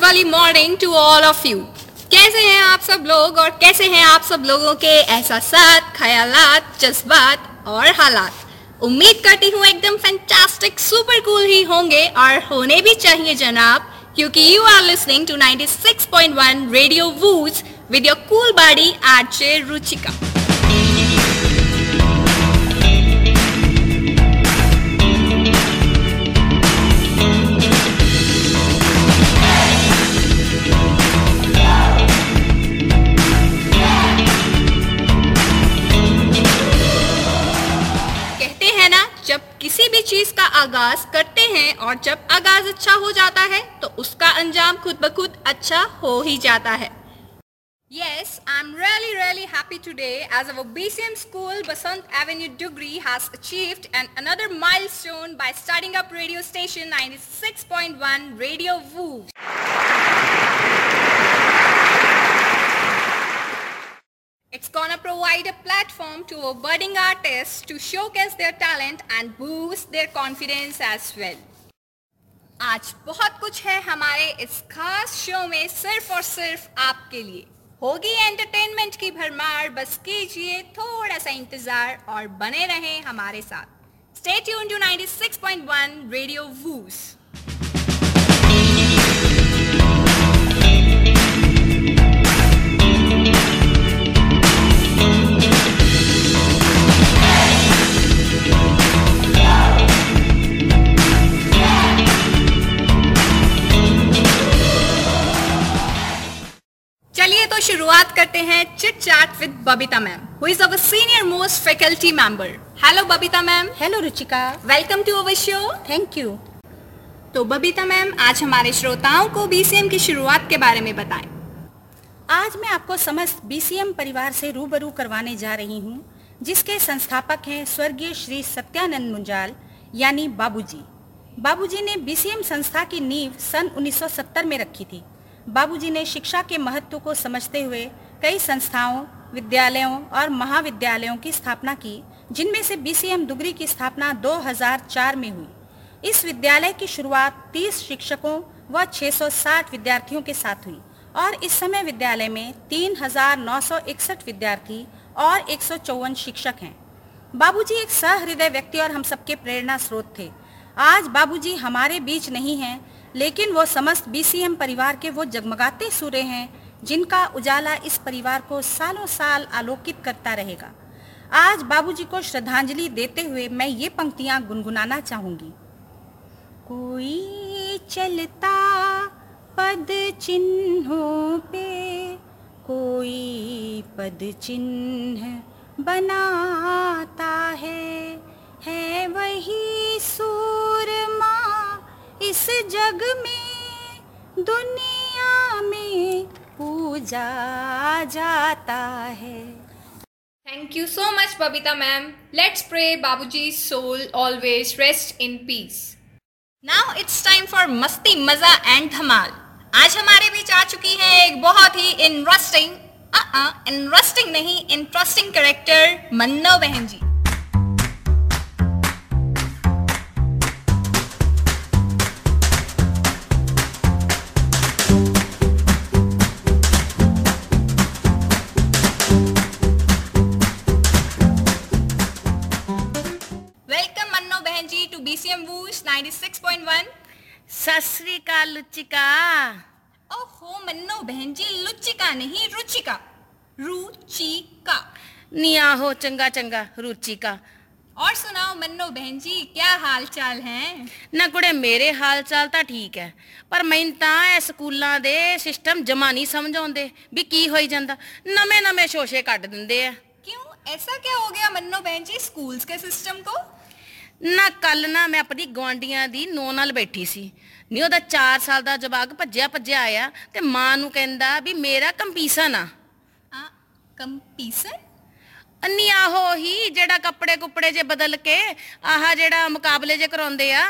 वाली morning to all of you. कैसे हैं आप सब लोग और कैसे हैं आप सब लोगों के एहसास ख्यालात, जज्बात और हालात? उम्मीद करती हूँ एकदम फैंटास्टिक सुपर कूल ही होंगे और होने भी चाहिए जनाब, क्योंकि you are listening to 96.1 radio Woos with your cool buddy RJ Ruchika. चीज़ का आगाज़ करते हैं और जब आगाज़ अच्छा हो जाता है तो उसका अंजाम खुद ब खुद अच्छा हो ही जाता है Yes, I'm really really happy today as our BCM school Basant Avenue Dugri has achieved an another milestone by starting up radio station 96.1 Radio Woo. Gonna provide a platform to our budding artists to showcase their talent and boost their confidence as well. आज बहुत कुछ है हमारे इस खास show में सिर्फ़ और सिर्फ़ आपके लिए होगी एंटरटेनमेंट की भरमार बस कीजिए थोड़ा सा इंतज़ार और बने रहें हमारे साथ stay tune to 96.1 radio Woos करते हैं chit chat with Babita ma'am who is our senior most faculty member hello Babita ma'am hello Ruchika welcome to our show thank you तो बबीता मैम आज हमारे श्रोताओं को बीसीएम की शुरुआत के बारे में बताएँ। आज मैं आपको समस्त बीसीएम परिवार से रूबरू करवाने जा रही हूँ जिसके संस्थापक हैं स्वर्गीय श्री सत्यानंद मुंजाल यानी बाबूजी। बाबूजी ने बीसीएम संस्था की नींव सन 1970 में रखी थी। बाबूजी ने शिक्षा के महत्व को समझते हुए कई संस्थाओं विद्यालयों और महाविद्यालयों की स्थापना की जिनमें से बीसीएम दुगरी की स्थापना 2004 में हुई। इस विद्यालय की शुरुआत 30 शिक्षकों व 660 विद्यार्थियों के साथ हुई और इस समय विद्यालय में 3,961 विद्यार्थी और एक सौ चौवन शिक्षक हैं। बाबूजी एक सहृदय व्यक्ति और हम सबके प्रेरणा स्रोत थे। आज बाबूजी हमारे बीच नहीं हैं लेकिन वो समस्त बीसीएम परिवार के वो जगमगाते सूर्य हैं जिनका उजाला इस परिवार को सालों साल आलोकित करता रहेगा। आज बाबूजी को श्रद्धांजलि देते हुए मैं ये पंक्तियाँ गुनगुनाना चाहूँगी। कोई चलता पद चिन्हों पे, कोई पद चिन्ह बनाता है है वही सूरमा इस जग में, दुनिया जा जाता है। Thank you so much Babita ma'am let's pray Babuji soul always rest in peace now it's time for masti maza and धमाल आज हमारे बीच आ चुकी है एक बहुत ही इंटरेस्टिंग इंटरेस्टिंग uh-uh, नहीं इंटरेस्टिंग करेक्टर मन्नो बहन जी। सत श्री अकाल लुचिका ओहो मन्नो बहन जी लुचिका नहीं रुचिका रुचिका निया हो चंगा चंगा रुचिका और सुनाओ मन्नो बहन जी क्या हाल चाल है ਨਾ ਕੁੜੇ ਮੇਰੇ ਹਾਲ ਚਾਲ ਤਾਂ ਠੀਕ ਹੈ ਪਰ ਮੈਨੂੰ ਤਾਂ ਇਹ ਸਕੂਲਾਂ ਦੇ ਸਿਸਟਮ ਜਮਾ ਨਹੀਂ ਸਮਝ ਆਉਂਦੇ ਵੀ ਕੀ ਹੋਈ ਜਾਂਦਾ ਨਵੇਂ ਨਵੇਂ ਸ਼ੋਸ਼ੇ ਕੱਢ ਦਿੰਦੇ ਆ क्यों ऐसा क्या हो गया मन्नो बहन जी स्कूल्स के सिस्टम को ਨਾ ਕੱਲ ਨਾ ਮੈਂ ਆਪਣੀ ਗਵਾਂਡੀਆਂ ਦੀ ਨੋ ਨਾਲ ਬੈਠੀ ਸੀ। ਨਹੀਂ ਉਹਦਾ 4 ਸਾਲ ਦਾ ਜਵਾਕ ਭੱਜਿਆ ਭੱਜਿਆ ਆਇਆ ਤੇ ਮਾਂ ਨੂੰ ਕਹਿੰਦਾ ਵੀ ਮੇਰਾ ਕੰਪੀਸਨ ਆ ਆ ਕੰਪੀਸਨ ਅੰਨੀ ਆਹੋ ਹੀ ਜਿਹੜਾ ਕੱਪੜੇ ਕੁੱਪੜੇ ਜੇ ਬਦਲ ਕੇ ਆਹ ਜਿਹੜਾ ਮੁਕਾਬਲੇ ਜੇ ਕਰਾਉਂਦੇ ਆ।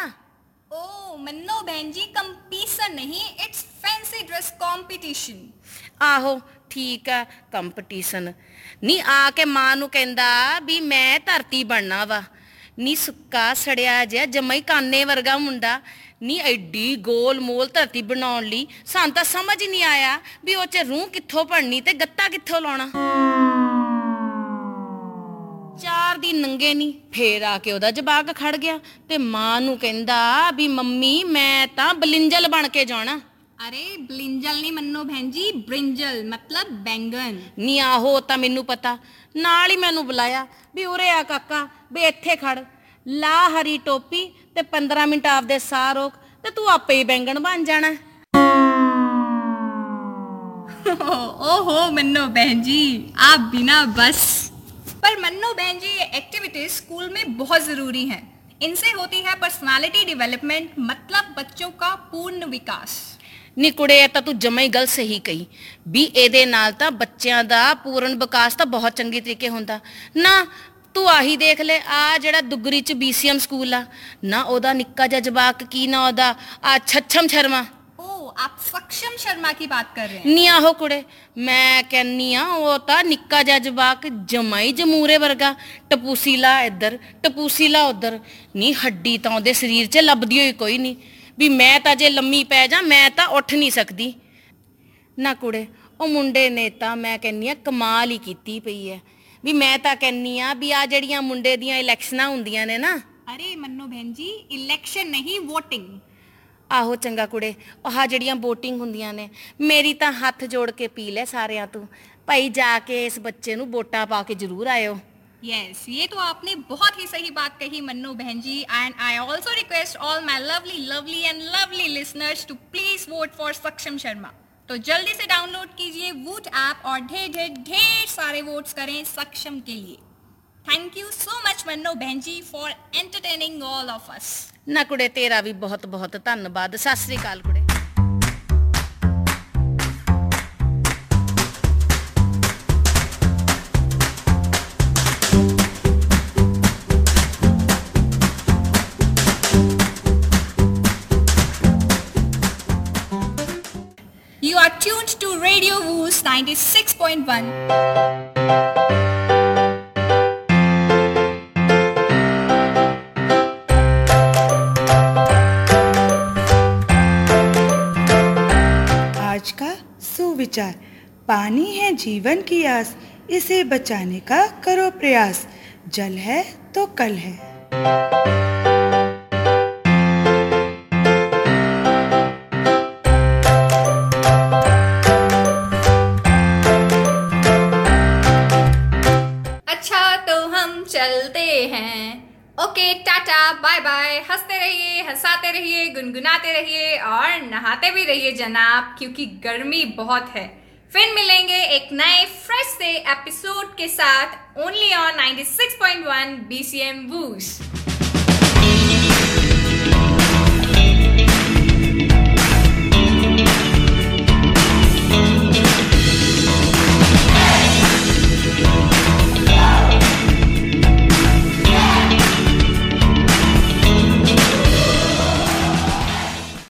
ਓ ਮੰਨੋ ਬੈਨ ਜੀ ਕੰਪੀਸਨ ਨਹੀਂ ਇਟਸ ਫੈਂਸੀ ਡਰੈਸ ਕੰਪੀਟੀਸ਼ਨ ਆਹੋ ਠੀਕ ਆ ਕੰਪੀਟੀਸ਼ਨ। ਨਹੀਂ ਆ ਕੇ ਮਾਂ ਨੂੰ ਕਹਿੰਦਾ ਵੀ ਮੈਂ ਧਰਤੀ ਬਣਨਾ ਵਾ। ਨੀ ਸੁੱਕਾ ਸੜਿਆ ਜਿਹਾ, ਜਮਾ ਹੀ ਕਾਨੇ ਵਰਗਾ ਮੁੰਡਾ। ਨੀ ਐਡੀ ਗੋਲ ਮੋਲ ਧਰਤੀ ਬਣਾਉਣ ਲਈ। ਸਾਨੂੰ ਤਾਂ ਸਮਝ ਹੀ ਨਹੀਂ ਆਇਆ ਵੀ ਉਹ ਚ ਰੂਹ ਕਿੱਥੋਂ ਭਰਨੀ ਤੇ ਗੱਤਾ ਕਿੱਥੋਂ ਲਾਉਣਾ। ਚਾਰ ਦੀ ਨੰਗੇ ਨਹੀਂ ਫੇਰ ਆ ਕੇ ਉਹਦਾ ਜਵਾਕ ਖੜ ਗਿਆ ਤੇ ਮਾਂ ਨੂੰ ਕਹਿੰਦਾ ਵੀ ਮੰਮੀ, ਮੈਂ ਤਾਂ ਬਲਿੰਜਲ ਬਣ ਕੇ ਜਾਣਾ। अरे ब्लिंजल नहीं मन्नो बहन जी ब्रिंजल मतलब बैंगन ਨੀ ਆਹੋ ਤਾਂ ਮੈਨੂੰ ਪਤਾ ਨਾਲ ਹੀ ਮੈਨੂੰ ਬੁਲਾਇਆ ਵੀ ਉਰੇ ਆ ਕਾਕਾ ਵੀ ਇੱਥੇ ਖੜ ਲਾ ਹਰੀ ਟੋਪੀ ਤੇ 15 ਮਿੰਟ ਆਪਦੇ ਸਾਹ ਰੋਕ ਤੇ ਤੂੰ ਆਪੇ ਹੀ ਬੈਂਗਣ ਬਣ ਜਾਣਾ ओहो मन्नो बहन जी आप बिना बस पर मन्नो बहन जी ये एक्टिविटीज स्कूल में बहुत जरूरी हैं इनसे होती है पर्सनालिटी डेवलपमेंट मतलब बच्चों का पूर्ण विकास ਨੀ ਕੁੜੇ ਇਹ ਤਾਂ ਤੂੰ ਜਮਾ ਹੀ ਗੱਲ ਸਹੀ ਕਹੀ ਵੀ ਇਹਦੇ ਨਾਲ ਤਾਂ ਬੱਚਿਆਂ ਦਾ ਪੂਰਨ ਵਿਕਾਸ ਤਾਂ ਬਹੁਤ ਚੰਗੀ ਤਰੀਕੇ ਹੁੰਦਾ ਨਾ ਤੂੰ ਆਹੀ ਦੇਖ ਲੈ ਆ ਜਿਹੜਾ ਦੁੱਗਰੀ ਚ ਬੀਸੀਐਮ ਸਕੂਲ ਆ ਨਾ ਉਹਦਾ ਨਿੱਕਾ ਜਿਹਾ ਜਵਾਕ ਕੀ ਨਾ ਉਹਦਾ ਆ ਛੱਛਮ ਸ਼ਰਮਾ ओ आप सक्षम शर्मा की बात कर रहे हैं ਨੀ ਆਹੋ ਕੁੜੇ ਮੈਂ ਕਹਿੰਨੀ ਆ ਉਹ ਤਾਂ ਨਿੱਕਾ ਜਿਹਾ ਜਵਾਕ ਜਮਾਈ ਜਮੂਰੇ ਵਰਗਾ ਟਪੂਸੀਲਾ ਇੱਧਰ ਟਪੂਸੀਲਾ ਉੱਧਰ ਨੀ ਹੱਡੀ ਤਾਂ ਉਹਦੇ ਸਰੀਰ 'ਚ ਲੱਭਦੀ ਹੋਈ ਕੋਈ ਨਹੀਂ ਵੀ ਮੈਂ ਤਾਂ ਜੇ ਲੰਮੀ ਪੈ ਜਾ ਮੈਂ ਤਾਂ ਉੱਠ ਨਹੀਂ ਸਕਦੀ। ਨਾ ਕੁੜੇ ਉਹ ਮੁੰਡੇ ਨੇ ਤਾਂ ਮੈਂ ਕਹਿੰਨੀ ਆ ਕਮਾਲ ਹੀ ਕੀਤੀ ਪਈ ਐ। ਵੀ ਮੈਂ ਤਾਂ ਕਹਿੰਨੀ ਆ ਵੀ ਆ ਜਿਹੜੀਆਂ ਮੁੰਡੇ ਦੀਆਂ ਇਲੈਕਸ਼ਨਾਂ ਹੁੰਦੀਆਂ ਨੇ ਨਾ। ਅਰੇ ਮੰਨੋ ਭੈਣ ਜੀ ਇਲੈਕਸ਼ਨ ਨਹੀਂ VOTING ਆਹੋ ਚੰਗਾ ਕੁੜੇ ਆਹ ਜਿਹੜੀਆਂ VOTING ਹੁੰਦੀਆਂ ਨੇ ਮੇਰੀ ਤਾਂ ਹੱਥ ਜੋੜ ਕੇ ਪੀ ਲੈ ਸਾਰਿਆਂ ਤੂੰ। ਭਾਈ ਜਾ ਕੇ ਇਸ ਬੱਚੇ ਨੂੰ ਵੋਟਾਂ ਪਾ ਕੇ ਜ਼ਰੂਰ ਆਇਓ। यस yes, ये तो आपने बहुत ही सही बात कही मन्नू बहन ji and I also request all my lovely lovely and lovely listeners to please vote for Saksham Sharma तो जल्दी से डाउनलोड कीजिए वोट ऐप और ढेर ढेर ढेर सारे वोट्स करें सक्षम के लिए। Thank you so much Manno बहन ji for entertaining all of us ना कुड़े तेरा भी बहुत बहुत धन्यवाद। सत श्रीकाल कुड़े। Radio Woos 96.1. आज का सुविचार। पानी है जीवन की आस, इसे बचाने का करो प्रयास। जल है तो कल है। बाय। हँसते रहिए, हंसाते रहिए, गुनगुनाते रहिए और नहाते भी रहिए जनाब, क्योंकि गर्मी बहुत है। फिर मिलेंगे एक नए फ्रेश से एपिसोड के साथ ओनली ऑन 96.1 BCM बूस्ट